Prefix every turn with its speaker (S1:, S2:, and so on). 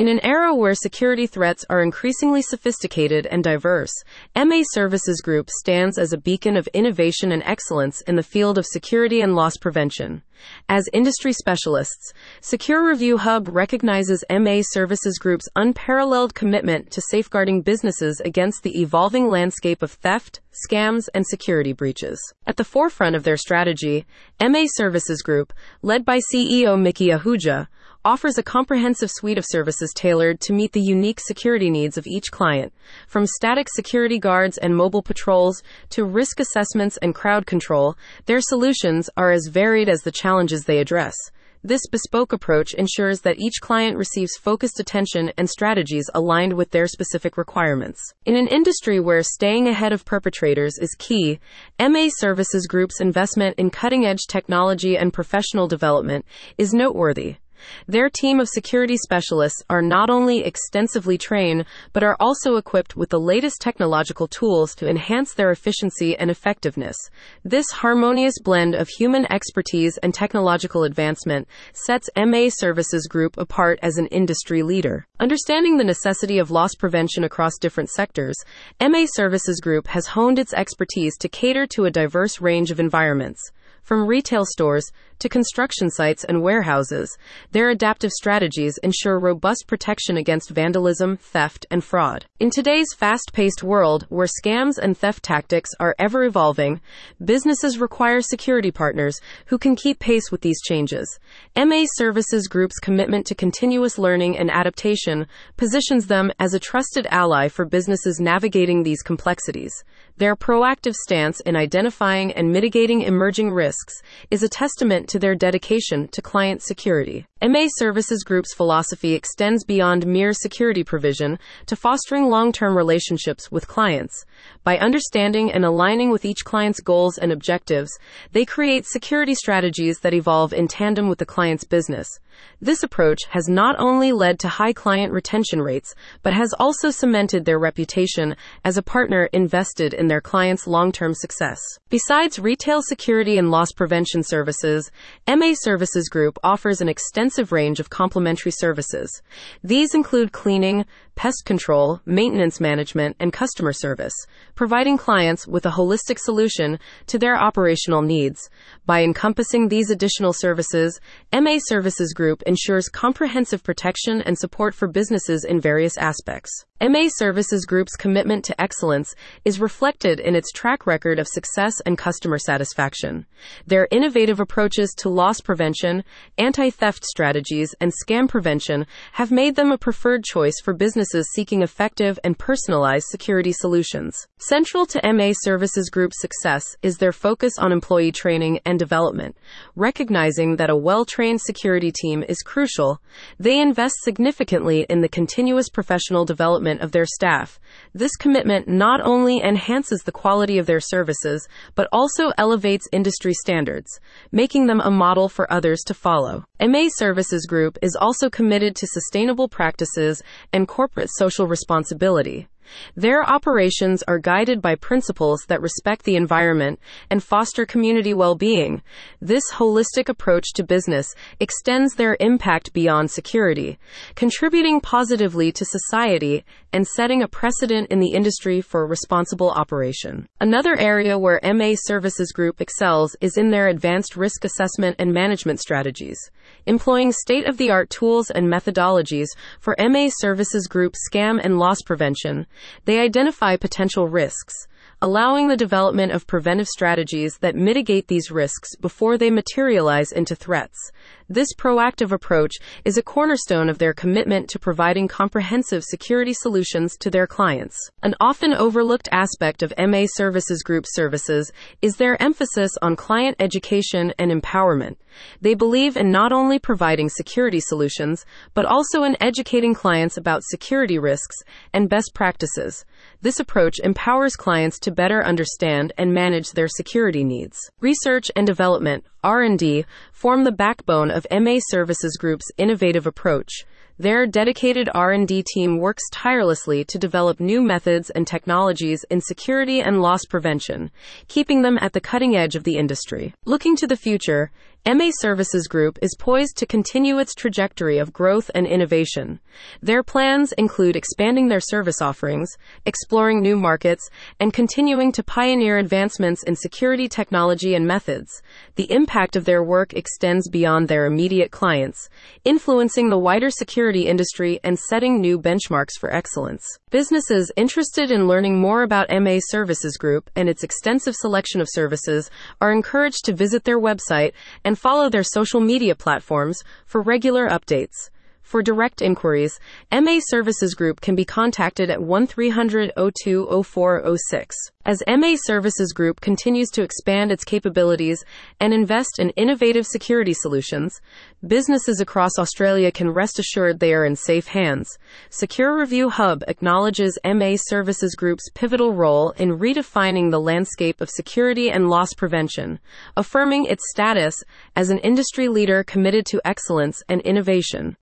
S1: In an era where security threats are increasingly sophisticated and diverse, MA Services Group stands as a beacon of innovation and excellence in the field of security and loss prevention. As industry specialists, Secure Review Hub recognizes MA Services Group's unparalleled commitment to safeguarding businesses against the evolving landscape of theft, scams, and security breaches. At the forefront of their strategy, MA Services Group, led by CEO Micky Ahuja, offers a comprehensive suite of services tailored to meet the unique security needs of each client, from static security guards and mobile patrols to risk assessments and crowd control. Their solutions are as varied as the challenges they address. This bespoke approach ensures that each client receives focused attention and strategies aligned with their specific requirements. In an industry where staying ahead of perpetrators is key, MA Services Group's investment in cutting edge technology and professional development is noteworthy. Their team of security specialists are not only extensively trained, but are also equipped with the latest technological tools to enhance their efficiency and effectiveness. This harmonious blend of human expertise and technological advancement sets MA Services Group apart as an industry leader. Understanding the necessity of loss prevention across different sectors, MA Services Group has honed its expertise to cater to a diverse range of environments. From retail stores to construction sites and warehouses, their adaptive strategies ensure robust protection against vandalism, theft, and fraud. In today's fast paced world, where scams and theft tactics are ever evolving, businesses require security partners who can keep pace with these changes. MA Services Group's commitment to continuous learning and adaptation positions them as a trusted ally for businesses navigating these complexities. Their proactive stance in identifying and mitigating emerging risks is a testament to their dedication to client security. MA Services Group's philosophy extends beyond mere security provision to fostering long term relationships with clients. By understanding and aligning with each client's goals and objectives, they create security strategies that evolve in tandem with the client's business. This approach has not only led to high client retention rates, but has also cemented their reputation as a partner invested in their clients' long term success. Besides retail security and loss prevention services, MA Services Group offers an extensive range of complementary services. These include cleaning, pest control, maintenance management, and customer service, providing clients with a holistic solution to their operational needs. By encompassing these additional services, MA Services Group ensures comprehensive protection and support for businesses in various aspects. MA Services Group's commitment to excellence is reflected in its track record of success and customer satisfaction. Their innovative approaches to loss prevention, anti theft strategies, and scam prevention have made them a preferred choice for businesses seeking effective and personalized security solutions. Central to MA Services Group's success is their focus on employee training and development. Recognizing that a well trained security team is crucial, they invest significantly in the continuous professional development of their staff. This commitment not only enhances the quality of their services, but also elevates industry standards, making them a model for others to follow. MA Services Group is also committed to sustainable practices and corporate social responsibility. Their operations are guided by principles that respect the environment and foster community well being. This holistic approach to business extends their impact beyond security, contributing positively to society and setting a precedent in the industry for responsible operation. Another area where MA Services Group excels is in their advanced risk assessment and management strategies. Employing state of the art tools and methodologies for MA Services Group scam and loss prevention, they identify potential risks, allowing the development of preventive strategies that mitigate these risks before they materialize into threats. This proactive approach is a cornerstone of their commitment to providing comprehensive security solutions to their clients. An often overlooked aspect of MA Services Group services is their emphasis on client education and empowerment. They believe in not only providing security solutions, but also in educating clients about security risks and best practices. This approach empowers clients to better understand and manage their security needs. Research and development R&D form the backbone of MA Services Group's innovative approach. Their dedicated R&D team works tirelessly to develop new methods and technologies in security and loss prevention, keeping them at the cutting edge of the industry. Looking to the future, MA Services Group is poised to continue its trajectory of growth and innovation. Their plans include expanding their service offerings, exploring new markets, and continuing to pioneer advancements in security technology and methods. The impact of their work extends beyond their immediate clients, influencing the wider security industry and setting new benchmarks for excellence. Businesses interested in learning more about MA Services Group and its extensive selection of services are encouraged to visit their website and follow their social media platforms for regular updates. For direct inquiries, MA Services Group can be contacted at 1300 02 0406. As MA Services Group continues to expand its capabilities and invest in innovative security solutions, businesses across Australia can rest assured they are in safe hands. Secure Review Hub acknowledges MA Services Group's pivotal role in redefining the landscape of security and loss prevention, affirming its status as an industry leader committed to excellence and innovation.